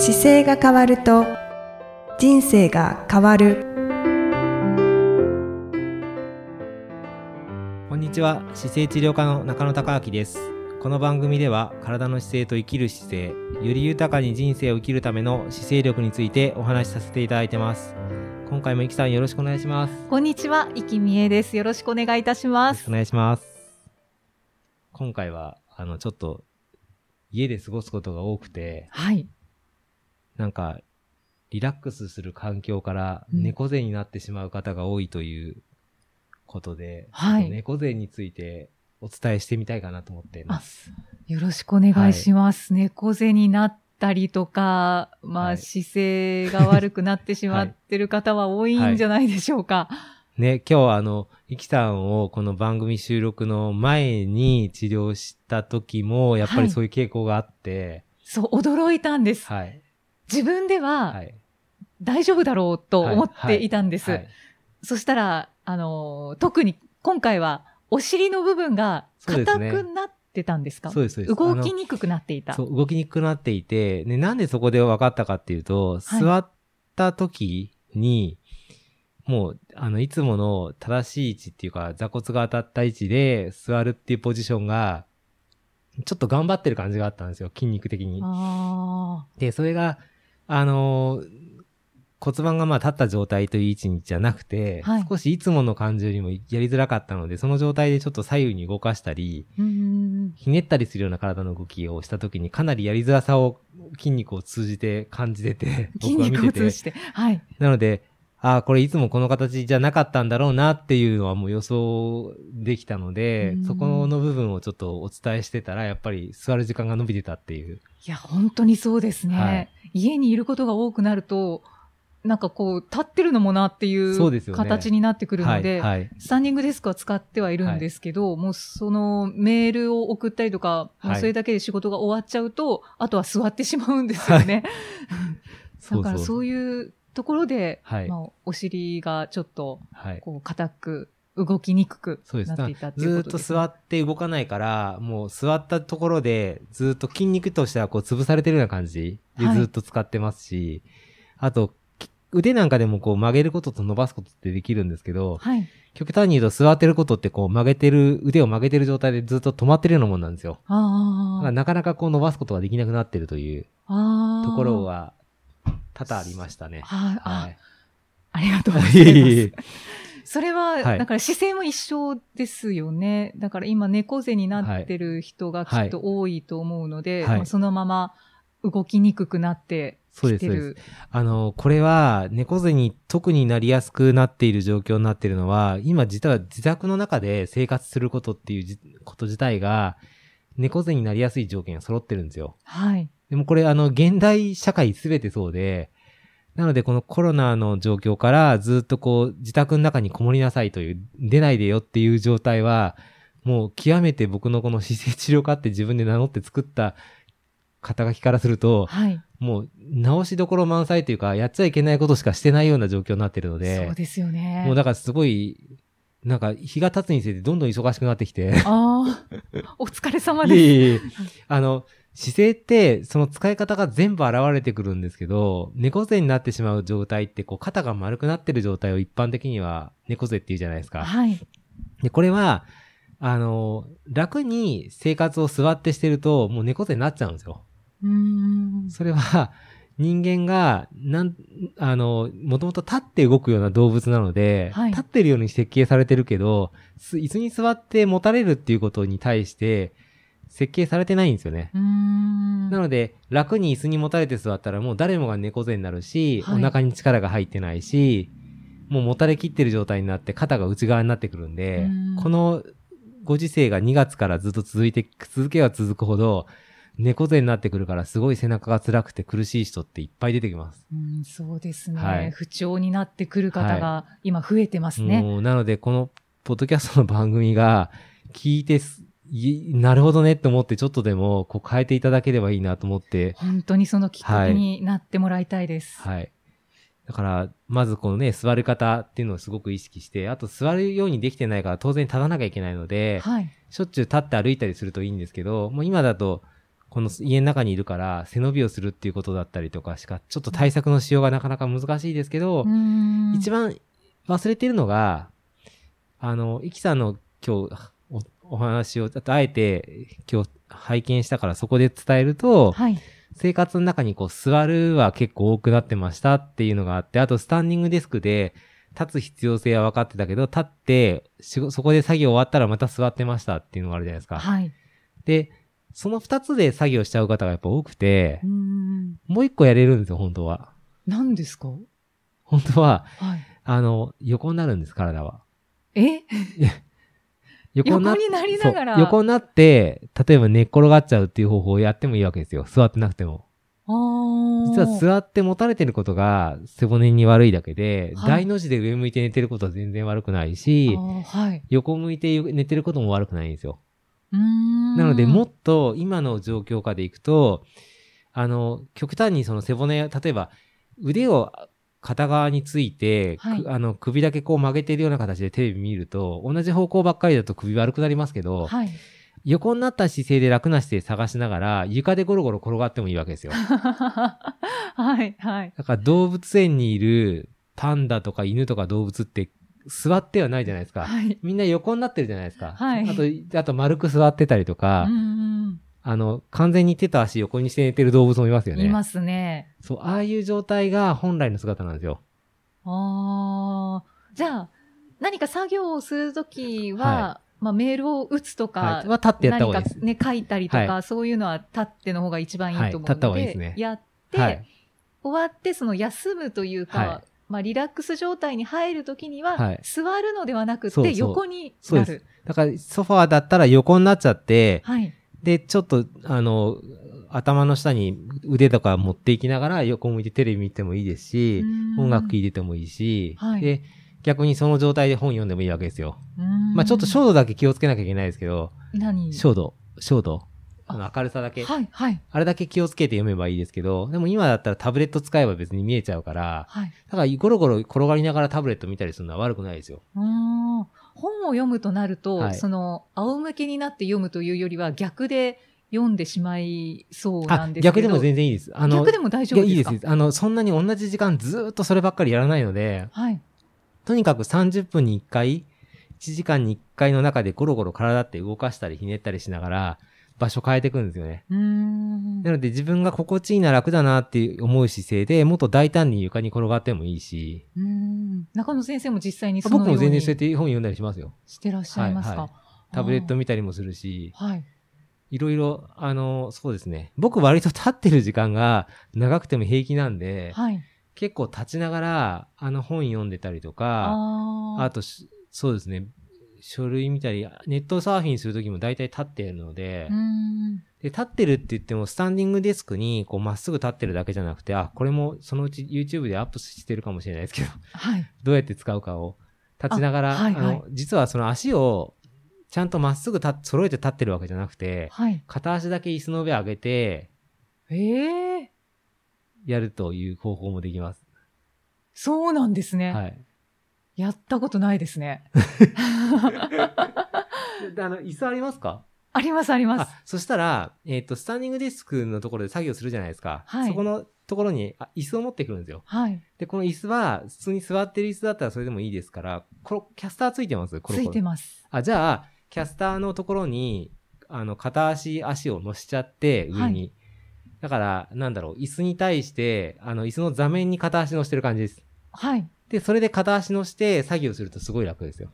姿勢が変わると人生が変わる。こんにちは。姿勢治療科の中野孝明です。この番組では体の姿勢と生きる姿勢より豊かに人生を生きるための姿勢力についてお話しさせていただいてます。今回もいきさんよろしくお願いします。よこんにちは、生きみえです。よろしくお願いいたします。ろしくお。願いします。今回はあのちょっと家で過ごすことが多くてはい。なんかリラックスする環境からうん猫背になってしまう方が多いということで、はいちょっと猫背についてお伝えしてみたいかなと思っています。よろしくお願いします。猫背になったりとか、まあ、はい姿勢が悪くなってしまってる方は多いんじゃないでしょうか。ね、今日はあの、イキさんをこの番組収録の前に治療した時も、やっぱりそういう傾向があって、そう、驚いたんです。はい。自分では。はい大丈夫だろうと思っていたんです。はいそしたら、あの、特に今回はお尻の部分が硬くなってたんですか？そうです、そうです。動きにくくなっていた。そう、動きにくくなっていて、ね、なんでそこで分かったかっていうと、はい座った時に、もう、あの、いつもの正しい位置っていうか、座骨が当たった位置で座るっていうポジションが、ちょっと頑張ってる感じがあったんですよ、筋肉的に。あで、それが、あのー骨盤がまあ立った状態という位置じゃなくて、はい少しいつもの感じよりもやりづらかったので、その状態でちょっと左右に動かしたり。ひねったりするような体の動きをした時にかなりやりづらさを筋肉を通じて感じてて、筋僕は見てて。肉を通して。はい。なので、ああ、これいつもこの形じゃなかったんだろうなっていうのはもう予想できたのでうん、そこの部分をちょっとお伝えしてたら、やっぱり座る時間が伸びてたっていう。いや、本当にそうですね。はい家にいることが多くなると、なんかこう、立ってるのもなっていそう形になってくるので、はい。はい。スタンディングデスクは使ってはいるんですけど、もうそのメールを送ったりとか、もうはいそれだけで仕事が終わっちゃうと、あとは座ってしまうんですよね。だからそういう。ところで、はいまあ、お尻がちょっと、はい。こう、硬く、動きにくく。なっていたっていうずーっことです、ね。と座って動かないから、もう座ったところで、ずーっと筋肉としてはこう潰されてるような感じ？ではいずーっと使ってますし、あと、き腕なんかでもこう曲げることと伸ばすことってできるんですけど、はい。極端に言うと座ってることってこう曲げてる、腕を曲げてる状態でずっと止まってるようなもんなんですよ。なかなかこう伸ばすことができなくなってるという。ところは多々ありましたね。はい。あ、はい。ありがとうございます。それは、はいだから姿勢も一緒ですよね。だから今猫背になってる人がきっと多いと思うので、はいまあそのまま動きにくくなってそうですきてる。あの、これは猫背に特になりやすくなっている状況になっているのは、今実は自宅の中で生活することっていうじこと自体が、猫背になりやすい条件が揃ってるんですよ。はい。でもこれあの、現代社会すべてそうで、なのでこのコロナの状況からずっとこう、自宅の中にこもりなさいという、出ないでよっていう状態は、もう極めて僕のこの姿勢治療科って自分で名乗って作った肩書きからすると、はい。もう直しどころ満載というか、やっちゃいけないことしかしてないような状況になってるので、そうですよね。もうだからすごい、なんか日が経つにつれてどんどん忙しくなってきて、ああ、お疲れ様いです。えいえいえあの、姿勢って、その使い方が全部現れてくるんですけど、猫背になってしまう状態って、こう、肩が丸くなってる状態を一般的には猫背って言うじゃないですか。はい。で、これは、あの、楽に生活を座ってしてると、もう猫背になっちゃうんですよ。うーん。それは、人間が、なん、あの、もともと立って動くような動物なので、はい。立ってるように設計されてるけど、す椅子に座って持たれるっていうことに対して、設計されてないんですよね。なので、楽に椅子に持たれて座ったらもう誰もが猫背になるし、はい。お腹に力が入ってないし、もうもたれきってる状態になって肩が内側になってくるんでうん、このご時世が2月からずっと続いて、続けが続くほど、猫背になってくるからすごい背中が辛くて苦しい人っていっぱい出てきます。うん、そうですね、はい不調になってくる方が今増えてますね。もうなので、このポッドキャストの番組が聞いてなるほどねって思ってちょっとでもこう変えていただければいいなと思って、本当にそのきっかけになってもらいたいです。はい。だから、まずこのね、座る方っていうのをすごく意識して、あと座るようにできてないから当然立たなきゃいけないので、はい。しょっちゅう立って歩いたりするといいんですけど、もう今だと、この家の中にいるから背伸びをするっていうことだったりとかしか、ちょっと対策のしようがなかなか難しいですけど、一番忘れてるのが、あの、イキさんの今日おお話を、あえて今日拝見したからそこで伝えると、はい、生活の中にこう座るは結構多くなってましたっていうのがあって、あとスタンディングデスクで立つ必要性は分かってたけど、立ってそこで作業終わったらまた座ってましたっていうのがあるじゃないですか。はい。で、その二つで作業しちゃう方がやっぱ多くて、もう一個やれるんですよ、本当は。何ですか？本当は、はい、あの、横になるんです、体は。え？横になりながら。横になって、例えば寝っ転がっちゃうっていう方法をやってもいいわけですよ。座ってなくても。実は座って持たれてることが背骨に悪いだけで、はい、大の字で上向いて寝てることは全然悪くないし、はい、横向いて寝てることも悪くないんですよ。なので、もっと今の状況下でいくと、あの、極端にその背骨、例えば腕を片側について、はい、あの首だけこう曲げてるような形でテレビ見ると、同じ方向ばっかりだと首悪くなりますけど、はい、横になった姿勢で楽な姿勢探しながら、床でゴロゴロ転がってもいいわけですよ。はい、はい。だから動物園にいるパンダとか犬とか動物って座ってはないじゃないですか。はい、みんな横になってるじゃないですか。はい、あと、あと丸く座ってたりとか、うんあの、完全に手と足横にして寝てる動物もいますよね。いますね。そう、ああいう状態が本来の姿なんですよ。ああ。じゃあ、何か作業をするときは、はい、まあ、メールを打つとか、はい、は立ってやった方がいいです。ね、書いたりとか、はい、そういうのは立っての方が一番いいと思うので、はい、立った方がいいですね。やって、はい、終わってその休むというか、まあ、リラックス状態に入るときには、はい、座るのではなくて、横になる。だから、ソファーだったら横になっちゃって、はい、で、ちょっと、あの、頭の下に腕とか持っていきながら横向いてテレビ見てもいいですし、音楽聴いててもいいし、はい、で、逆にその状態で本読んでもいいわけですよ。まあちょっと照度だけ気をつけなきゃいけないですけど、何？照度、照度。あの明るさだけ。はい、はい。あれだけ気をつけて読めばいいですけど、でも今だったらタブレット使えば別に見えちゃうから、はい。だからゴロゴロ転がりながらタブレット見たりするのは悪くないですよ。うん。本を読むとなると、はい、その、仰向けになって読むというよりは逆で、読んでしまいそうなんですけど。逆でも全然いいです。あの、逆でも大丈夫ですか？いいです。あの、そんなに同じ時間ずっとそればっかりやらないので、はい。とにかく30分に1回、1時間に1回の中でゴロゴロ体って動かしたりひねったりしながら、場所変えていくんですよね。なので自分が心地いいな楽だなって思う姿勢でもっと大胆に床に転がってもいいし。中野先生も実際にその僕も全然そうやって本読んだりしますよ。してらっしゃいますか、はいはい、タブレット見たりもするし。はい。いろいろ、あの、そうですね。僕割と立ってる時間が長くても平気なんで、はい、結構立ちながら、あの本読んでたりとか、ああと、そうですね。書類見たり、ネットサーフィンするときも大体立っているので、で、立ってるって言っても、スタンディングデスクに、こう、まっすぐ立ってるだけじゃなくて、あ、これもそのうち YouTube でアップしてるかもしれないですけど、はい、どうやって使うかを、立ちながら、あはいはい、あの、実はその足を、ちゃんとまっすぐた揃えて立ってるわけじゃなくて、はい、片足だけ椅子の上上げて、ええー、やるという方法もできます。そうなんですね。はい。やったことないですね。あの、椅子ありますか？あります、あります。そしたら、えっ、ー、と、スタンディングデスクのところで作業するじゃないですか。はい。そこのところにあ椅子を持ってくるんですよ。はい。で、この椅子は、普通に座ってる椅子だったらそれでもいいですから、このキャスターついてます？ついてます。あ、じゃあ、キャスターのところに、あの、片足、足を乗しちゃって、上に。はい、だから、なんだろう、椅子に対して、あの、椅子の座面に片足乗してる感じです。はい。で、それで片足乗して作業するとすごい楽ですよ。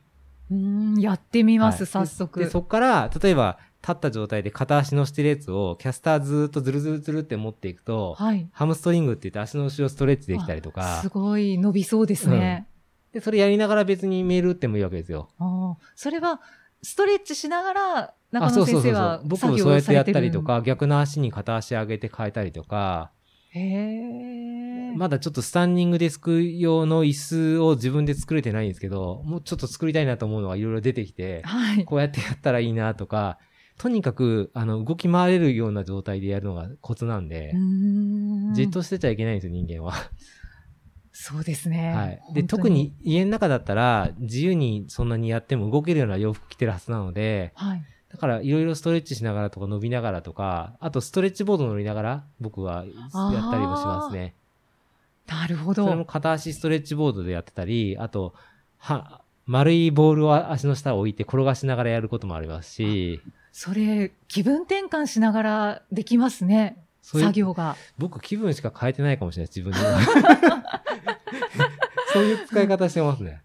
うん、やってみます、はい、早速。で、そこから、例えば、立った状態で片足乗してるやつを、キャスターずっとズルズルズルって持っていくと、はい、ハムストリングって言って足の後ろストレッチできたりとか。すごい伸びそうですね、うん、で、それやりながら別にメール打ってもいいわけですよ。ああ、それは、ストレッチしながら、中野先生は僕もそうやってやったりとか、逆の足に片足上げて変えたりとか、へまだちょっとスタンディングデスク用の椅子を自分で作れてないんですけど、もうちょっと作りたいなと思うのがいろいろ出てきて、はい、こうやってやったらいいなとか、とにかく、あの、動き回れるような状態でやるのがコツなんで、じっとしてちゃいけないんですよ、人間は。そうですね。はい。で、特に家の中だったら、自由にそんなにやっても動けるような洋服着てるはずなので、はい。だからいろいろストレッチしながらとか伸びながらとか、あとストレッチボード乗りながら僕はやったりもしますね。なるほど。それも片足ストレッチボードでやってたり、あと、は、丸いボールを足の下を置いて転がしながらやることもありますし。それ、気分転換しながらできますね。作業が。僕気分しか変えてないかもしれない、自分で。そういう使い方してますね。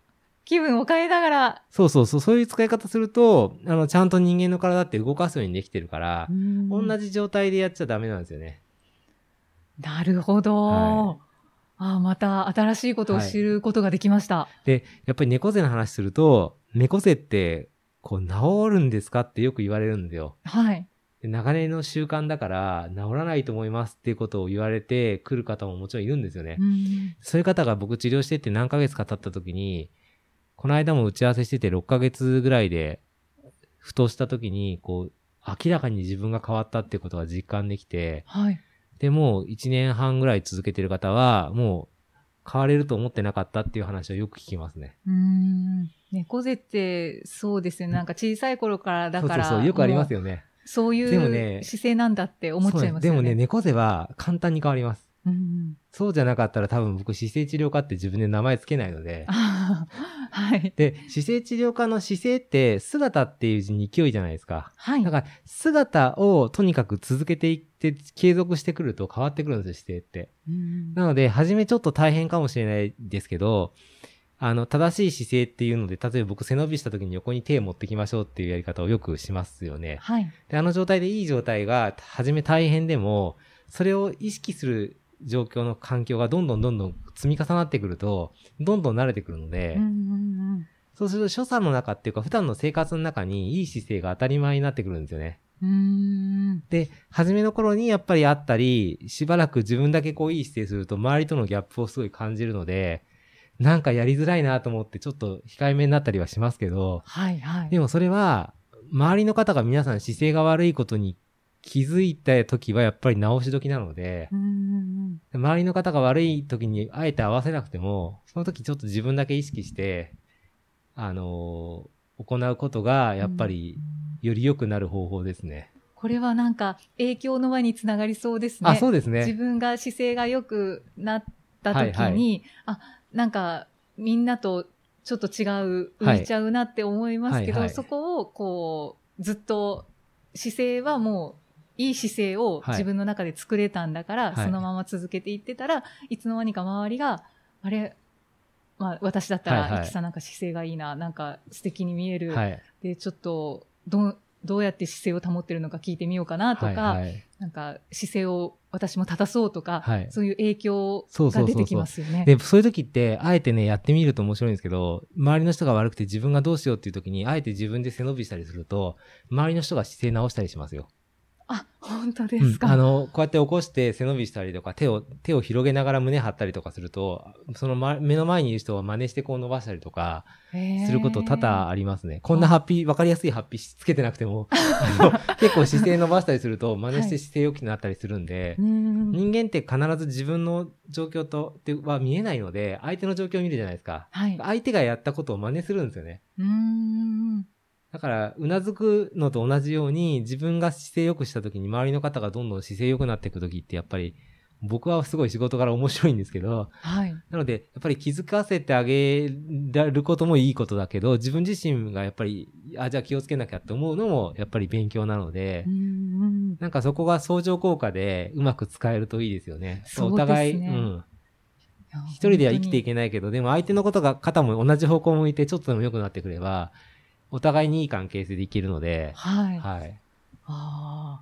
気分を変えながら。そうそうそう、そういう使い方すると、あの、ちゃんと人間の体って動かすようにできてるから、同じ状態でやっちゃダメなんですよね。なるほど。はい、ああ、また新しいことを知ることができました。はい、で、やっぱり猫背の話すると、猫背って、こう、治るんですかってよく言われるんですよ。はい。長年の習慣だから治らないと思いますっていうことを言われて来る方ももちろんいるんですよね。そういう方が僕治療してって何ヶ月か経った時に、この間も打ち合わせしてて6ヶ月ぐらいで、ふとした時に、こう、明らかに自分が変わったっていうことが実感できて、はい。で、もう1年半ぐらい続けてる方は、もう変われると思ってなかったっていう話をよく聞きますね。うん。猫背ってそうですね。なんか小さい頃からだから。そうそうそう、よくありますよね。そういう姿勢なんだって思っちゃいますよね。でもね、猫背は簡単に変わります。うん、そうじゃなかったら多分僕姿勢治療家って自分で名前つけないので。はい。で、姿勢治療家の姿勢って姿っていう字に勢いじゃないですか。はい。だから姿をとにかく続けていって継続してくると変わってくるんですよ、姿勢って。なので、初めちょっと大変かもしれないですけど、あの、正しい姿勢っていうので、例えば僕背伸びした時に横に手を持ってきましょうっていうやり方をよくしますよね。はい。で、あの状態でいい状態が、初め大変でも、それを意識する状況の環境がどんどんどんどん積み重なってくると、どんどん慣れてくるので、うんうんうん、そうすると所作の中っていうか、普段の生活の中にいい姿勢が当たり前になってくるんですよね。で、初めの頃にやっぱりあったり、しばらく自分だけこういい姿勢すると、周りとのギャップをすごい感じるので、なんかやりづらいなと思ってちょっと控えめになったりはしますけど、はいはい。でもそれは、周りの方が皆さん姿勢が悪いことに気づいた時はやっぱり直し時なので、周りの方が悪い時にあえて合わせなくても、その時ちょっと自分だけ意識して、あのー、行うことがやっぱりより良くなる方法ですね。これはなんか影響の輪につながりそうですね。あ、そうですね。自分が姿勢が良くなった時に、はいはい、あ、なんかみんなとちょっと違う、浮いちゃうなって思いますけど、はいはいはい、そこをこう、ずっと姿勢はもういい姿勢を自分の中で作れたんだから、はい、そのまま続けていってたら、いつの間にか周りが、あれ、まあ、私だったら、はいはい、さんなんか姿勢がいいな、なんか素敵に見える。はい、で、ちょっと、ど、どうやって姿勢を保ってるのか聞いてみようかなとか、はいはい、なんか姿勢を私も正そうとか、はい、そういう影響が出てきますよね。で、そういう時って、あえてね、やってみると面白いんですけど、周りの人が悪くて自分がどうしようっていう時に、あえて自分で背伸びしたりすると、周りの人が姿勢直したりしますよ。あ、本当ですか、うん、あの、こうやって起こして背伸びしたりとか、手を、手を広げながら胸張ったりとかすると、その、ま、目の前にいる人は真似してこう伸ばしたりとか、すること多々ありますね。こんなハッピー、わかりやすいハッピーつけてなくても、結構姿勢伸ばしたりすると、真似して姿勢良くなったりするんで、はい、人間って必ず自分の状況と、は見えないので、相手の状況を見るじゃないですか。はい、相手がやったことを真似するんですよね。うんだから、うなずくのと同じように、自分が姿勢良くした時に、周りの方がどんどん姿勢良くなっていく時って、やっぱり、僕はすごい仕事から面白いんですけど、はい。なので、やっぱり気づかせてあげることもいいことだけど、自分自身がやっぱり、あ、じゃあ気をつけなきゃって思うのも、やっぱり勉強なので、んなんかそこが相乗効果でうまく使えるといいですよね。そう、ね、お互い、うん。一人では生きていけないけど、でも相手のことが、肩も同じ方向向いてちょっとでも良くなってくれば、お互いにいい関係性でいけるので。はい。はい。ああ、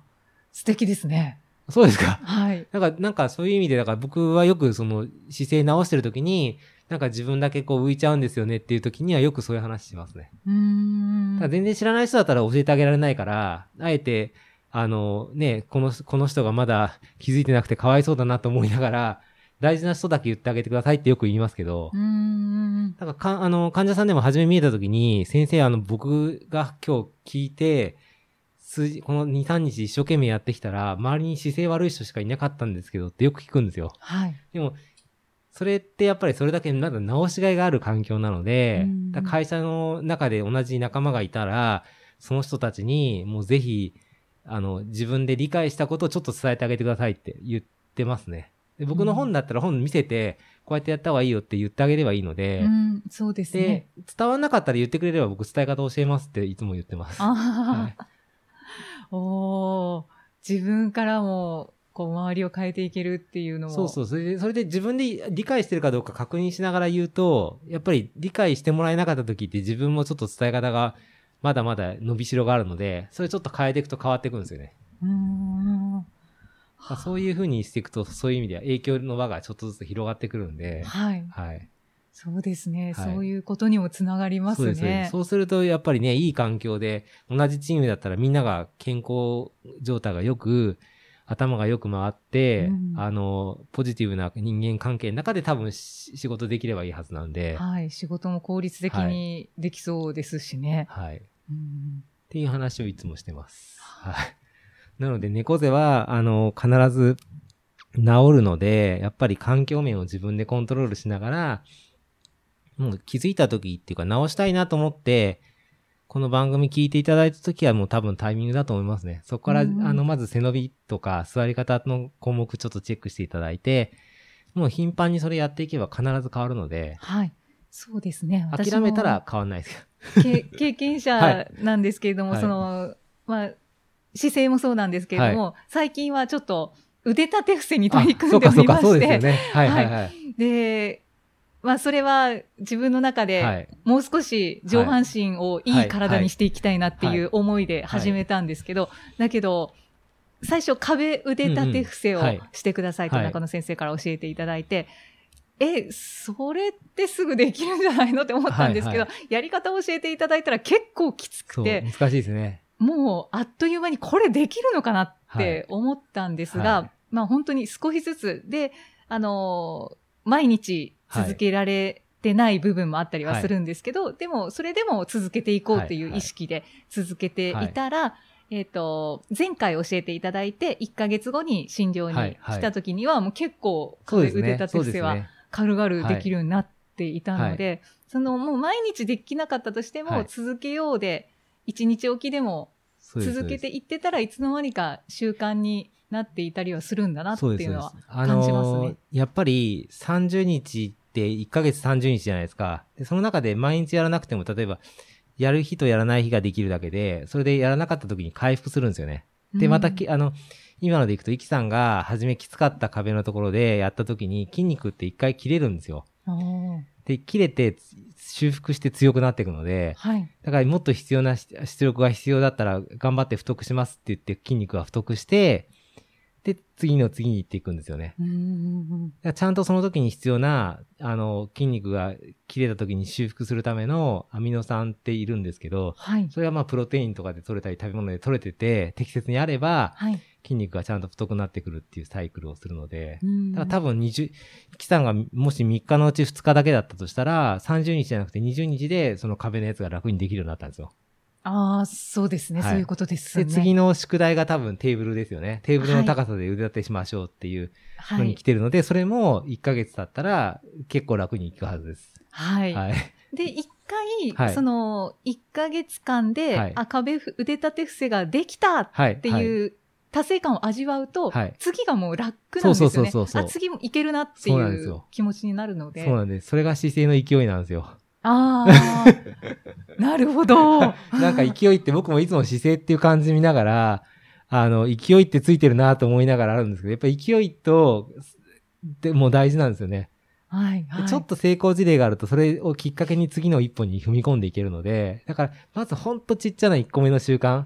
素敵ですね。そうですか？はい。なんか、なんかそういう意味で、だから僕はよくその姿勢直してる時に、なんか自分だけこう浮いちゃうんですよねっていう時にはよくそういう話しますね。うん。全然知らない人だったら教えてあげられないから、あえて、あのね、この、この人がまだ気づいてなくてかわいそうだなと思いながら、大事な人だけ言ってあげてくださいってよく言いますけど、うん。なんかか、あの、患者さんでも初め見えた時に、先生、あの、僕が今日聞いて、数字、この2、3日一生懸命やってきたら、周りに姿勢悪い人しかいなかったんですけどってよく聞くんですよ。はい。でも、それってやっぱりそれだけなん直しがいがある環境なので、会社の中で同じ仲間がいたら、その人たちに、もうぜひ、あの、自分で理解したことをちょっと伝えてあげてくださいって言ってますね。で僕の本だったら本見せて、こうやってやった方がいいよって言ってあげればいいので、うん、そうですね。で、伝わんなかったら言ってくれれば僕伝え方教えますっていつも言ってます。あはい、お自分からも、こう、周りを変えていけるっていうのも。そうそう。それで、それで自分で理解してるかどうか確認しながら言うと、やっぱり理解してもらえなかった時って自分もちょっと伝え方がまだまだ伸びしろがあるので、それちょっと変えていくと変わっていくんですよね。うんそういうふうにしていくと、そういう意味では影響の輪がちょっとずつ広がってくるんで。はい。はい。そうですね、はい、そういうことにもつながりますね。そうですそうすると、やっぱりね、いい環境で、同じチームだったらみんなが健康状態がよく、頭がよく回って、うん、あの、ポジティブな人間関係の中で多分仕事できればいいはずなんで。はい、仕事も効率的にできそうですしね。はい。うん、っていう話をいつもしてます。はい。なので、猫背は、あの、必ず治るので、やっぱり環境面を自分でコントロールしながら、もう気づいた時っていうか直したいなと思って、この番組聞いていただいた時はもう多分タイミングだと思いますね。そこから、あの、まず背伸びとか座り方の項目ちょっとチェックしていただいて、もう頻繁にそれやっていけば必ず変わるので。はい。そうですね。諦めたら変わんないです経験者 なんですけれども、はい、その、まあ、姿勢もそうなんですけれども、はい、最近はちょっっと腕立て伏せに取り組んでおりまして。ね。はいはいはい。で、まあそれは自分の中でもう少し上半身をいい体にしていきたいなっていう思いで始めたんですけど、だけど、最初壁腕立て伏せをしてくださいと中野先生から教えていただいて、え、それってすぐできるんじゃないのって思ったんですけど、やり方を教えていただいたら結構きつくて。難しいですね。もうあっという間にこれできるのかなって思ったんですが、まあ本当に少しずつで、あの毎日続けられてない部分もあったりはするんですけど、はい、でも、それでも続けていこうという意識で続けていたら、えっ、ー、と、前回教えていただいて、1ヶ月後に診療に来た時には、もう結構、腕立て伏せは軽々できるようになっていたので、その、もう毎日できなかったとしても、続けようで、1日おきでも続けていってたらいつの間にか習慣になっていたりはするんだなっていうのは感じますね。やっぱり30日って1ヶ月30日じゃないですか。で、その中で毎日やらなくても、例えば、やる日とやらない日ができるだけで、それでやらなかった時に回復するんですよね。で、また、あの、今のでいくと、イキさんが初めきつかった壁のところでやった時に筋肉って一回切れるんですよ。で、切れて修復して強くなっていくので、はい、だからもっと必要な出力が必要だったら頑張って太くしますって言って筋肉が太くして、で、次の次に行っていくんですよね。ちゃんとその時に必要な、あの、筋肉が切れた時に修復するためのアミノ酸っているんですけど、はい、それはまあプロテインとかで取れたり食べ物で取れてて、適切にあれば、はい、筋肉がちゃんと太くなってくるっていうサイクルをするので、だから多分20、キさんがもし3日のうち2日だけだったとしたら、30日じゃなくて20日でその壁のやつが楽にできるようになったんですよ。ああ、そうですね、はい、そういうことですね。で、次の宿題が多分テーブルですよね。テーブルの高さで腕立てしましょうっていうのに来てるので、はい、それも1ヶ月経ったら結構楽にいくはずです。はい。はい、で、1回、その、1ヶ月間で、あ、壁、腕立て伏せができたっていう達成感を味わうと、はい、次がもう楽なんですよね。そうそうそうそうあ、次もいけるなっていう気持ちになるので。そうなんです。それが姿勢の勢いなんですよ。ああ、なるほど。なんか勢いって僕もいつも姿勢っていう感じ見ながら、あの、勢いってついてるなと思いながらあるんですけど、やっぱり勢いと、でも大事なんですよね。はい、はい、ちょっと成功事例があると、それをきっかけに次の一歩に踏み込んでいけるので、だから、まずほんとちっちゃな一個目の習慣。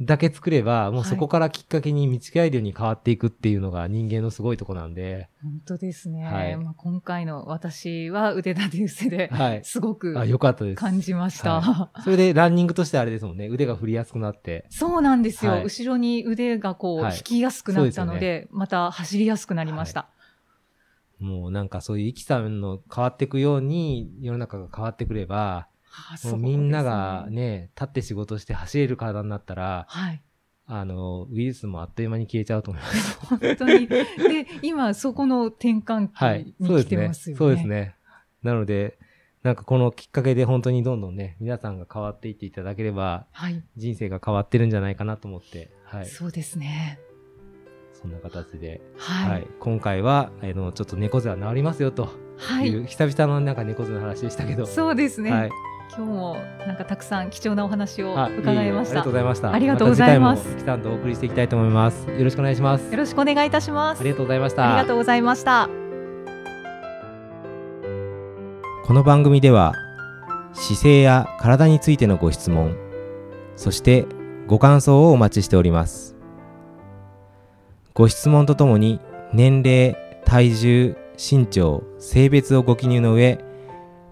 だけ作れば、もうそこからきっかけに道がえるように変わっていくっていうのが人間のすごいとこなんで。本当ですね。はい、まあ、今回の私は腕立て伏せで、すごく、はい、あよかったです感じました、はい。それでランニングとしてあれですもんね、腕が振りやすくなって。そうなんですよ。後ろに腕がこう、引きやすくなったので、でね、また走りやすくなりました。もうなんかそういうイキさんの変わっていくように世の中が変わってくれば、みんながね、立って仕事して走れる体になったら、はい。あの、ウイルスもあっという間に消えちゃうと思います。本当に。で、今、そこの転換期に来てますよね。はい、そうですね。そうですね。なので、なんかこのきっかけで本当にどんどんね、皆さんが変わっていっていただければ、はい、人生が変わってるんじゃないかなと思って、はい。そうですね。そんな形で、はい、はい、今回は、あの、ちょっと猫背は治りますよという、はい、久々のなんか猫背の話でしたけど。そうですね。はい。今日もなんかたくさん貴重なお話を伺いました。ありがとうございました。ありがとうございます。またとお送りしていきたいと思います。よろしくお願いします。よろしくお願いいたします。ありがとうございました。ありがとうございました。この番組では姿勢や体についてのご質問、そしてご感想をお待ちしております。ご質問とともに年齢、体重、身長、性別をご記入の上、